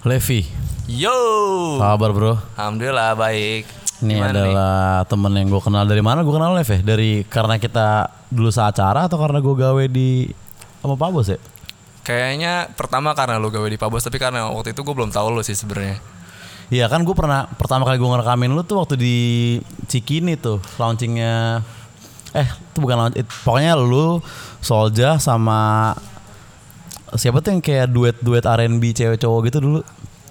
Levi, Yo, kabar bro? alhamdulillah baik. Ini Gimana nih? adalah temen yang gue kenal dari mana? Gue kenal Lev ya? Dari karena kita dulu seacara atau karena gue gawe di sama Pak Bos ya? Kayaknya pertama karena lu gawe di Pabos, tapi karena waktu itu gue belum tahu lu sih sebenarnya. Iya kan gue pernah pertama kali gue ngerekamin lu tuh waktu di Cikini tuh launchingnya eh itu bukan launch, it- pokoknya lu Solja sama siapa tuh yang kayak duet-duet R&B cewek cowok gitu dulu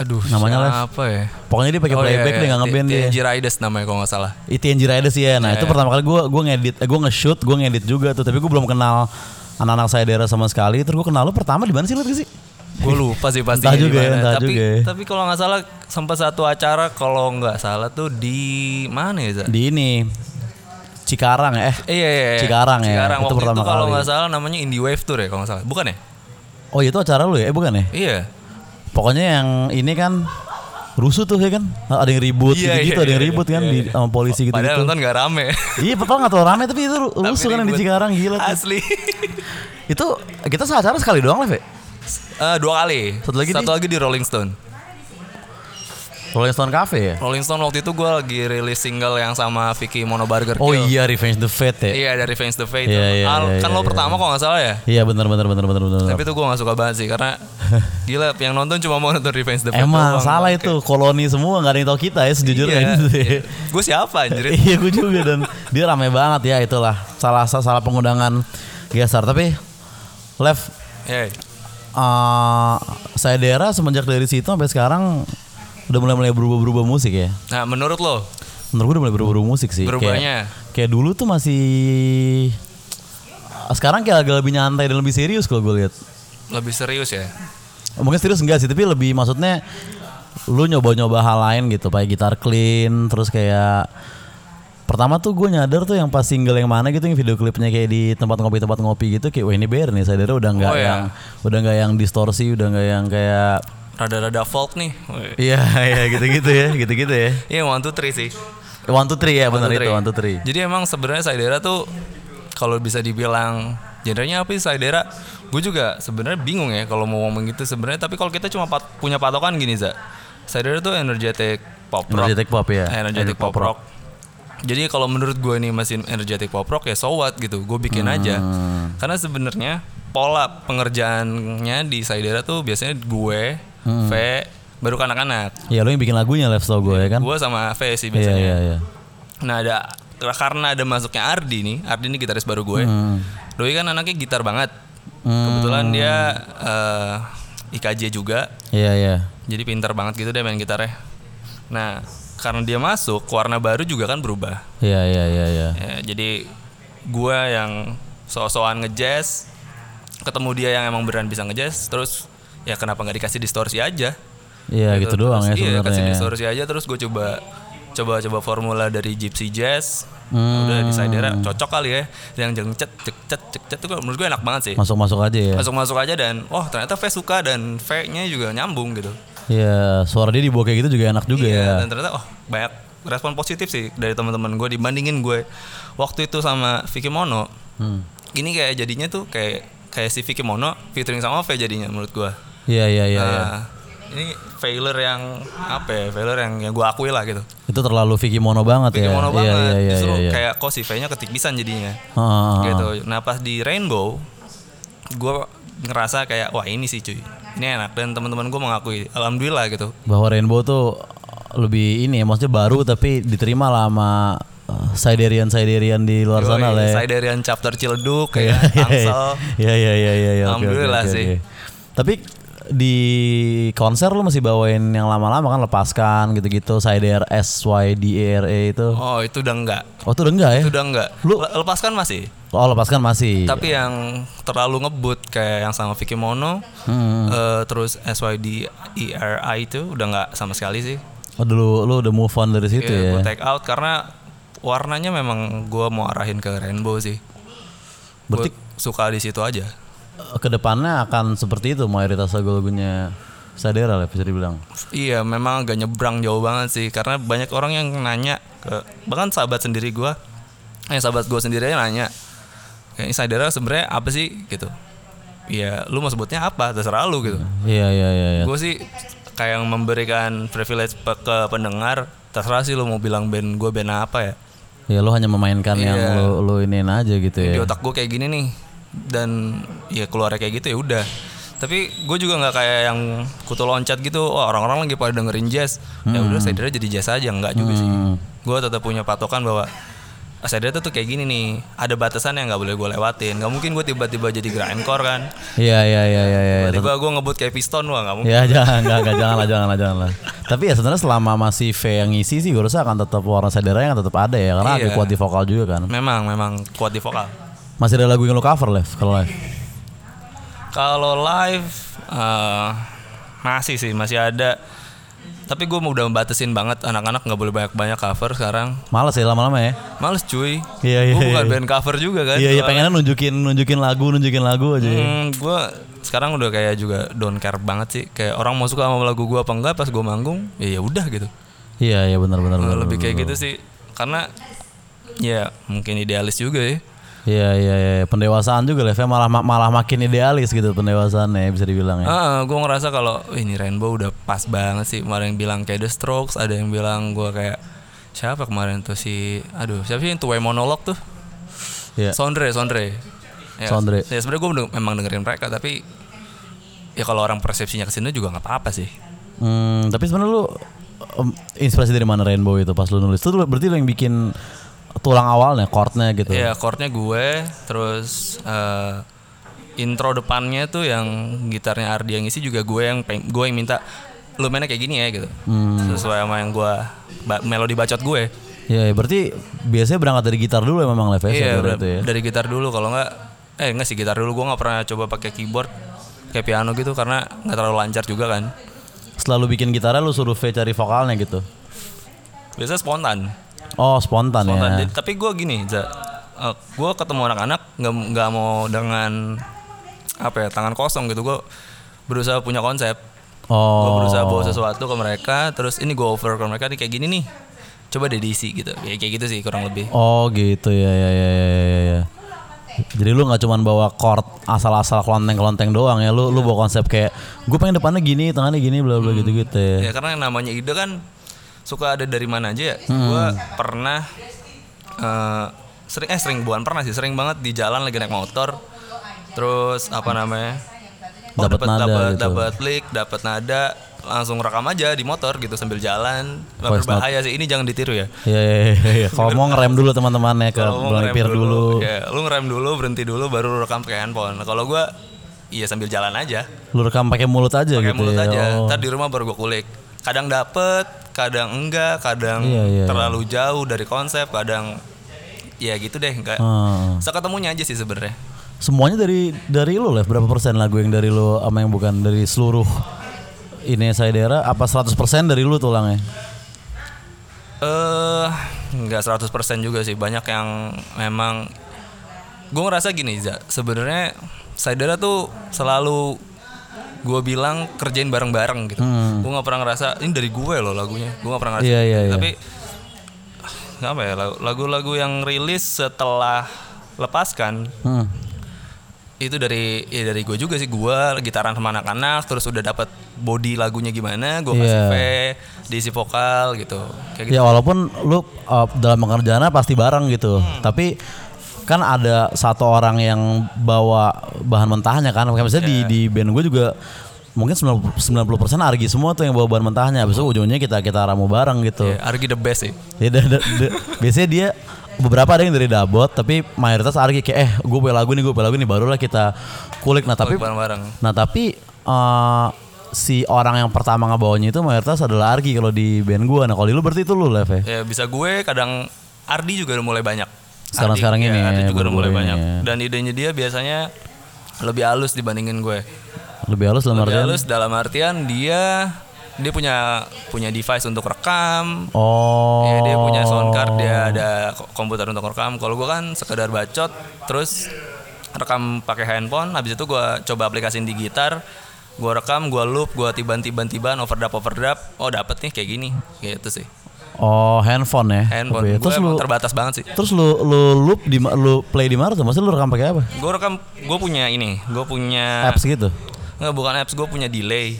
Aduh, Namanya Lev? apa ya? pokoknya dia pakai Oh, playback iya, dia nggak iya. ngeband dia TNG Riders namanya kalau nggak salah. itu yang Riders ya nah itu pertama kali gue gue ngedit eh, gue nge-shoot gue ngedit juga tuh tapi gue belum kenal anak-anak saya daerah sama sekali terus gue kenal lu pertama di mana sih lu sih Gue lupa sih pasti Entah juga ya, entah tapi, juga ya. Tapi kalau nggak salah sempat satu acara kalau nggak salah tuh di mana ya? Za? di ini Cikarang ya eh iya, iya, iya. Cikarang ya, Cikarang. itu Waktu pertama itu kalau nggak salah namanya Indie Wave Tour ya kalau nggak salah. Bukan ya? Oh itu acara lu ya eh bukan ya Iya. pokoknya yang ini kan rusuh tuh ya kan ada yang ribut Iya, gitu, gitu iya, ada yang iya, ribut kan iya, di iya. sama polisi gitu Padahal gitu nonton nggak rame. iya papa nggak terlalu rame tapi itu ru- Tapi rusuh kan yang di ribut. Cikarang gila tuh Asli. itu kita seacara sekali doang Lev ya? Eh, dua kali. Satu lagi Satu di- lagi di Rolling Stone. Rolling Stone Cafe ya Rolling Stone waktu itu gue lagi rilis single yang sama Vicky Mono Burger oh Kill. iya Revenge the Fate ya Iya dari Fans the Fate. Iya, Al- iya, kan iya, lo iya. pertama kok nggak salah ya. Iya benar benar benar benar benar. Tapi itu gue gak suka banget sih karena gila yang nonton cuma mau nonton Revenge the Fate. Emang doang. salah itu koloni semua nggak ada yang tahu kita ya sejujurnya Iya, gitu. iya. Gue siapa anjir? iya gue juga dan dia rame banget ya itulah salah salah pengundangan geser tapi Lev Iya. eh saya daerah semenjak dari situ sampai sekarang udah mulai mulai berubah berubah musik ya Nah menurut lo menurut gue udah mulai berubah berubah musik sih Berubahnya? kayak, kayak dulu tuh masih sekarang kayak agak lebih nyantai dan lebih serius kalau gue lihat lebih serius ya? mungkin serius enggak sih tapi lebih maksudnya lu nyoba-nyoba hal lain gitu kayak gitar clean terus kayak pertama tuh gue nyadar tuh yang pas single yang mana gitu yang video klipnya kayak di tempat ngopi tempat ngopi gitu kayak wah ini bear nih sadar udah nggak Oh, ya. yang udah nggak yang distorsi udah nggak yang kayak Rada-rada folk nih. Iya iya gitu-gitu ya gitu-gitu ya Iya one two three sih. one two three ya benar One, two, itu one two three Jadi emang sebenarnya Saidera tuh kalau bisa dibilang genrenya apa sih Saidera? Gue juga sebenarnya bingung ya kalau mau ngomong gitu sebenarnya. Tapi kalau kita cuma pat- punya patokan gini za, Saidera tuh energetic pop rock. energetic pop ya energetic pop, rock. Jadi kalau menurut gue nih mesin energetic pop rock ya so what gitu, gue bikin aja. Hmm. Karena sebenarnya pola pengerjaannya di Saidera tuh biasanya gue, Hmm. V, baru ke anak-anak. ya lu yang bikin lagunya Lev tau gue ya kan Gue sama V iya sih biasanya. iya iya Nah ada karena ada masuknya Ardi nih, Ardi ini gitaris baru gue. Hmm. Doi kan anaknya gitar banget. Hmm. Kebetulan dia eh, IKJ juga, iya iya jadi pintar banget gitu dia main gitarnya. Nah karena dia masuk, warna baru juga kan berubah. iya iya iya iya Ya, jadi gue yang so-soan ngejazz, ketemu dia yang emang beneran bisa ngejazz, terus ya kenapa nggak dikasih distorsi aja? iya gitu doang ya Terus, Iya, kasih sebenarnya distorsi aja terus gue coba coba coba formula dari Gypsy Jazz. Hmm. Udah di Saidera cocok kali ya. Yang jeng cet cek cet cek cet itu menurut gue enak banget sih. masuk masuk aja ya Masuk-masuk aja dan oh ternyata V suka dan V-nya juga nyambung gitu. Iya, suara dia dibawa kayak gitu juga enak juga Iya, ya. dan ternyata oh banyak respon positif sih dari teman-teman gue dibandingin gue waktu itu sama Vicky Mono. Hmm. Ini kayak jadinya tuh kayak kayak si Vicky Mono featuring sama V jadinya menurut gue. Iya iya iya. iya. Nah, ini failure yang apa ya? Failure yang yang gue akui lah gitu. Itu terlalu Vicky Mono banget Vicky ya. Mono Iya banget. iya iya Justru iya. iya. kayak kok si V-nya ketikpisan jadinya. Ah. Gitu. Nah, pas di Rainbow gue ngerasa kayak wah ini sih cuy. Ini enak dan teman-teman gue mengakui alhamdulillah gitu. Bahwa Rainbow tuh lebih ini ya, maksudnya baru tapi diterima lah sama uh, Siderian Siderian di luar sana lah ya. Siderian chapter Ciledug kayak Tangsel. Iya iya iya iya. iya, oke, oke, Alhamdulillah oke, sih. Tapi di konser lu masih bawain yang lama-lama kan lepaskan gitu-gitu Sider S Y D E R E itu. Oh, itu udah enggak. Oh itu udah enggak ya? Itu udah enggak. Lu- Le- lepaskan masih. Oh lepaskan masih. Tapi yang terlalu ngebut kayak yang sama Vicky Mono, Hmm. eh, terus SYD ERI itu udah nggak sama sekali sih. Oh dulu lu udah move on dari situ ya. Iya, gue take out karena warnanya memang gue mau arahin ke rainbow sih. Berarti Gua suka di situ aja. Ke depannya akan seperti itu mayoritas lagu-lagunya Sadera lah bisa dibilang. Iya, memang agak nyebrang jauh banget sih karena banyak orang yang nanya ke bahkan sahabat sendiri gue, eh sahabat gue sendiri aja nanya, kayak Insidera sebenarnya apa sih gitu. Ya, lu mau sebutnya apa? Terserah lu gitu. Iya iya iya. iya. Gue sih kayak memberikan privilege pe- ke pendengar terserah sih lu mau bilang band gue band apa ya Ya lu hanya memainkan yang Iya. lu lu iniin aja gitu di ya. otak gue kayak gini nih dan ya keluarnya kayak gitu ya udah tapi gue juga nggak kayak yang kutu loncat gitu oh, orang-orang lagi pada dengerin jazz ya udah saya jadi jazz aja nggak juga sih Hmm. gue tetap punya patokan bahwa ah, saya tuh kayak gini nih ada batasan yang nggak boleh gue lewatin nggak mungkin gue tiba-tiba jadi grindcore kan Iya iya iya iya iya. tiba-tiba gue ngebut kayak piston wah nggak mungkin Ya jangan, enggak, enggak, jangan lah, jangan lah, jangan lah. Tapi ya sebenarnya selama masih V yang ngisi sih gue rasa akan tetap warna sadera yang tetap ada ya karena Iya. kuat di vokal juga kan. memang memang kuat di vokal Masih ada lagu yang lu cover live kalau live. Kalau live eh, masih sih masih ada. Tapi gue udah membatasin banget anak-anak nggak boleh banyak-banyak cover sekarang. Males ya lama-lama ya. Males cuy. Iya, iya, Gue bukan iya. band cover juga kan. Iya iya pengennya nunjukin nunjukin lagu nunjukin lagu aja. ya. Hmm, gue sekarang udah kayak juga don't care banget sih. Kayak orang mau suka sama lagu gue apa enggak pas gue manggung, ya ya udah gitu. Iya iya benar benar benar. Lebih benar, kayak benar. gitu sih. Karena ya mungkin idealis juga ya. Iya iya iya pendewasaan juga live malah malah makin idealis gitu pendewasaannya bisa dibilang ya. Ah, gue ngerasa kalau "Wih, ini Rainbow udah pas banget sih. Ada yang bilang kayak The Strokes, ada yang bilang gue kayak siapa kemarin tuh si, aduh siapa sih yang tuh monolog tuh? Iya. Sondre, Sondre. Ya, Sondre. Ya sebenarnya gue memang dengerin mereka tapi ya kalau orang persepsinya ke sini juga nggak apa-apa sih. Hmm, tapi sebenarnya lu em, inspirasi dari mana Rainbow itu pas lu nulis? Itu berarti lu yang bikin tulang awalnya, chordnya gitu. Ya chordnya gue, terus eh, intro depannya tuh yang gitarnya Ardi yang isi juga gue yang peng- gue yang minta lu mainnya kayak gini ya gitu. Hmm. Sesuai sama yang gue ba- melodi bacot gue. Iya, iya, berarti biasanya berangkat dari gitar dulu ya memang live ya, Iya, itu ya. dari gitar dulu kalau nggak eh nggak sih gitar dulu gue nggak pernah coba pakai keyboard kayak piano gitu karena nggak terlalu lancar juga kan. Selalu bikin gitarnya lu suruh V cari vokalnya gitu. Biasanya spontan. Oh, spontan, spontan. ya. Jadi- tapi gue gini, gue ketemu anak-anak nggak nggak mau dengan apa ya tangan kosong gitu. Gue berusaha punya konsep. Gue Oh. berusaha bawa sesuatu ke mereka. Terus ini gue over ke mereka nih kayak gini nih. Coba deh diisi gitu. Kayak kayak gitu sih kurang lebih. Oh, gitu ya ya ya ya ya. ya. Jadi lu nggak cuman bawa chord asal-asal kelonteng-kelonteng doang ya. Lu lu bawa konsep kayak gue pengen depannya gini, tengahnya gini bla bla gitu-gitu ya. Ya karena yang namanya ide kan suka ada dari mana aja ya. Gue pernah eh, sering eh sering bukan pernah sih sering banget di jalan lagi naik motor. Terus apa namanya? Oh, dapat nada dapat gitu. dapat lick, dapat nada, langsung rekam aja di motor gitu sambil jalan. Note. berbahaya sih. Ini jangan ditiru ya. Iya iya iya. iya. Kalau mau ngerem dulu teman-temannya ke Kalau mau ngerem melipir dulu. Ya, lu ngerem dulu, berhenti dulu baru rekam pakai handphone. Nah, Kalau gua iya sambil jalan aja. Lu rekam pakai mulut aja pakai gitu mulut ya. aja Oh. ntar di rumah baru gue kulik kadang dapet kadang enggak kadang Iya, iya, terlalu jauh dari konsep kadang ya gitu deh enggak Hmm. seketemunya aja sih sebenarnya Semuanya dari dari lu lah. Berapa persen lagu yang dari lu sama yang bukan dari seluruh ini saya daerah apa 100% dari lu tulangnya? eh enggak 100% juga sih banyak yang memang gue ngerasa gini za sebenarnya Saidara tuh selalu gue bilang kerjain bareng-bareng gitu gue nggak pernah ngerasa ini dari gue loh lagunya gue nggak pernah ngerasa Iya, gitu. iya, iya. tapi ah, apa ya lagu-lagu yang rilis setelah lepaskan Hmm. itu dari ya dari gue juga sih gue gitaran sama anak-anak terus udah dapat body lagunya gimana gue kasih Iya. V diisi vokal gitu kayak gitu Ya walaupun lu uh, dalam pengerjaannya pasti bareng gitu. Tapi kan ada satu orang yang bawa bahan mentahnya kan. Misalnya di Iya. di band gue juga mungkin 90 90% Argi semua tuh yang bawa bahan mentahnya. Habis itu ujungnya kita kita ramu bareng gitu. Ya, Argi the best sih Ya, biasanya dia beberapa ada yang dari Dabot tapi mayoritas Argi kayak eh gue punya lagu nih gue punya lagu nih barulah kita kulik nah tapi bareng-bareng nah tapi eh, si orang yang pertama ngebawanya itu mayoritas adalah Argi kalau di band gue nah kalau di lu berarti itu lu live ya ya bisa gue kadang Ardi juga udah mulai banyak Sekarang-sekarang Ardi, ini ya, Ardi ya, juga udah mulai banyak ini ya. dan idenya dia biasanya lebih halus dibandingin gue lebih halus dalam lebih artian halus dalam artian dia dia punya punya device untuk rekam oh Ya, dia punya sound card, dia ada ko- komputer untuk rekam. Kalau gua kan sekedar bacot, terus rekam pakai handphone. Habis itu gua coba aplikasiin di gitar, gua rekam, gua loop, gua tiban-tiban-tiban, overdub overdub. Oh dapet nih kayak gini, gitu sih. Oh handphone ya Handphone. Gue terus lu terbatas banget sih. terus lu lu loop di lu play di mana tuh maksudnya lu rekam pakai apa Gue rekam, gue punya ini, gue punya apps gitu nggak bukan apps, gue punya delay.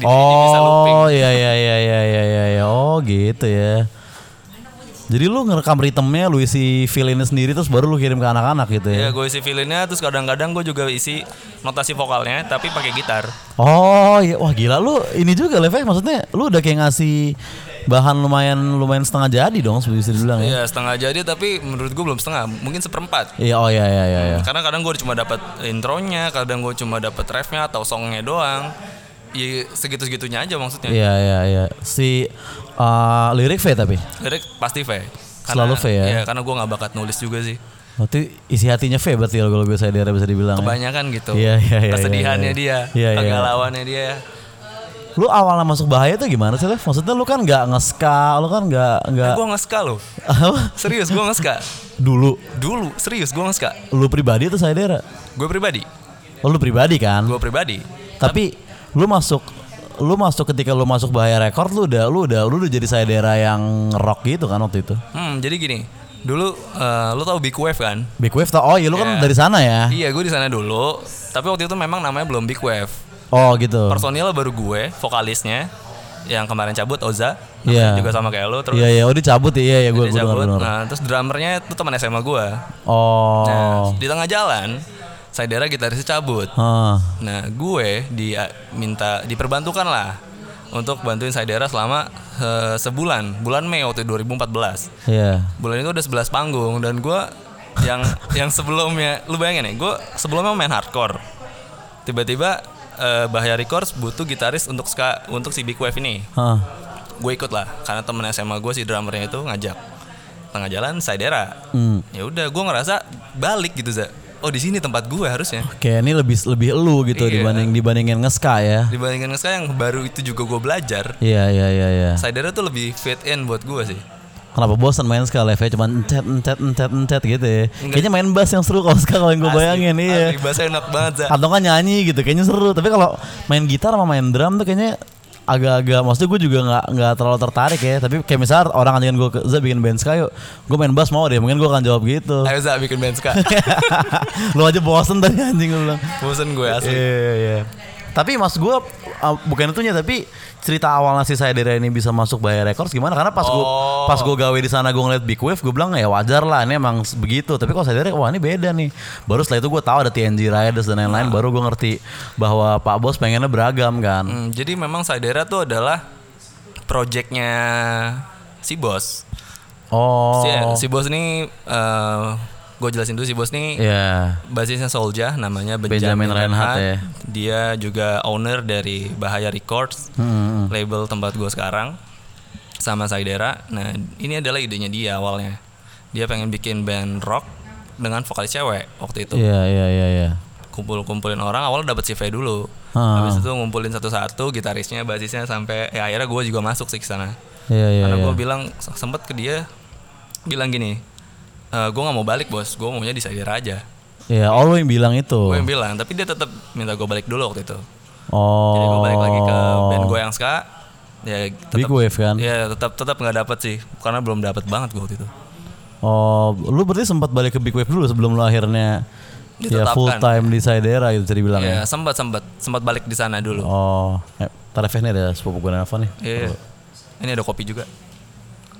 Looping. Oh iya iya iya iya iya iya iya. Oh gitu ya. Jadi lu ngerekam ritmenya, lu isi feel ini sendiri terus baru lu kirim ke anak-anak gitu Ya ya. gue isi feelinnya terus kadang-kadang gue juga isi notasi vokalnya tapi pakai gitar. Oh iya, wah gila lu ini juga Levi maksudnya lu udah kayak ngasih bahan lumayan lumayan setengah jadi dong bisa dibilang ya. Iya setengah jadi tapi menurut gue belum setengah, mungkin seperempat. Iya oh iya iya iya. iya. Karena kadang gue cuma dapat intronya, kadang gue cuma dapat refnya atau songnya doang. Ya segitu-segitunya aja maksudnya. Iya iya iya. Si uh, lirik V tapi. Lirik pasti V. Selalu V ya? Iya, karena gue nggak bakat nulis juga sih. Berarti isi hatinya V berarti kalau gue saya daerah bisa dibilang. ya. Kebanyakan gitu. Iya, iya, iya, Kesedihannya iya, iya. dia, Iya, iya. kegalauannya dia. Lu awalnya masuk bahaya tuh gimana sih, Lev? Maksudnya lu kan nggak ngeska, lu kan nggak nggak Gue ngeska apa? Serius gue ngeska. Dulu Dulu serius gue ngeska. lu pribadi atau saya daerah? Gue pribadi. Oh, lu pribadi kan? Gue pribadi. Tapi lu masuk lu masuk ketika lu masuk bahaya record lu udah lu udah lu udah jadi saya daerah yang rock gitu kan waktu itu. Hmm, jadi gini. Dulu eh, lo tau Big Wave kan? Big Wave tau, oh iya lu kan Iya. dari sana ya? Iya, gue di sana dulu. Tapi waktu itu memang namanya belum Big Wave. Oh gitu. Personilnya baru gue, vokalisnya yang kemarin cabut Oza, Iya. juga sama kayak lo terus Iya iya, oh dicabut ya, iya iya gue cabut. Nah, terus drummernya itu teman SMA gue. Oh. Nah, di tengah jalan, saya daerah gitarisnya cabut. Ah. Nah, gue di minta diperbantukan lah untuk bantuin saya daerah selama eh, sebulan, bulan Mei waktu 2014. Iya. Bulan itu udah 11 panggung dan gue yang yang sebelumnya, lu bayangin ya, gue sebelumnya main hardcore. Tiba-tiba eh, Bahaya Records butuh gitaris untuk ska untuk si Big Wave ini. Hah. Gue ikut lah karena temen SMA gue si drummernya itu ngajak tengah jalan saya daerah. Hmm. Ya udah, gue ngerasa balik gitu za. Oh di sini tempat gue harusnya. Kayak ini lebih lebih elu gitu Iya. dibanding dibandingin ngeska ya. Dibandingkan sekarang yang baru itu juga gue belajar. Iya iya iya iya. Saidara tuh lebih fit in buat gue sih. Kenapa bosan main ska live ya cuman entet entet entet entet gitu ya. Kayaknya main bass yang seru kalau ska kalau yang gue Asli, bayangin iya. asli, bahasa enak banget za. Atau kan nyanyi gitu kayaknya seru. Tapi kalau main gitar sama main drum tuh kayaknya agak-agak maksudnya gue juga nggak nggak terlalu tertarik ya tapi kayak misal orang ngajakin gue ke Za bikin band ska yuk gue main bass mau deh mungkin gue akan jawab gitu Ayo za bikin band ska. lu aja bosen tadi anjing lu bilang Bosen gue asli. Iya iya iya. Tapi mas gue uh, bukan itunya tapi cerita awalnya si saya ini bisa masuk Bahaya Records gimana? Karena pas gue Oh. pas gue gawe di sana gue ngeliat Big Wave gue bilang ya wajar lah ini emang begitu. Tapi kalau saya wah ini beda nih. Baru setelah itu gue tahu ada TNG Riders dan lain-lain. Baru gue ngerti bahwa Pak Bos pengennya beragam kan. Hmm, jadi memang Saidera tuh adalah projectnya si bos. Oh. Si, si bos ini gue jelasin dulu si bos ini Iya. basisnya Solja namanya Benjamin, Benjamin Reinhardt, ya. Dia juga owner dari Bahaya Records, Hmm. label tempat gue sekarang sama Saidera. Nah ini adalah idenya dia awalnya. Dia pengen bikin band rock dengan vokalis cewek waktu itu. Iya iya iya iya. Kumpul-kumpulin orang awalnya dapat CV dulu. Ah. Habis itu ngumpulin satu-satu gitarisnya, basisnya sampai ya akhirnya gue juga masuk sih ke sana. Iya iya. Karena iya. gue bilang sempet ke dia bilang gini, e, gue nggak mau balik bos, gue maunya di Saidera aja. Iya, oh lu yang bilang itu. Gue yang bilang, tapi dia tetap minta gue balik dulu waktu itu. Oh. Jadi gue balik lagi ke band gue yang ska. Ya Big tetap, Wave kan? ya tetap tetap nggak dapet sih, karena belum dapet banget gue waktu itu. Oh, lu berarti sempat balik ke Big Wave dulu sebelum lu akhirnya ya Ditetapkan. full time di Saidera gitu bisa dibilang ya. Ya sempat sempat sempat balik di sana dulu. Oh, eh, tarifnya ini ada sepupu gue nelfon nih. Iya. Ini ada kopi juga.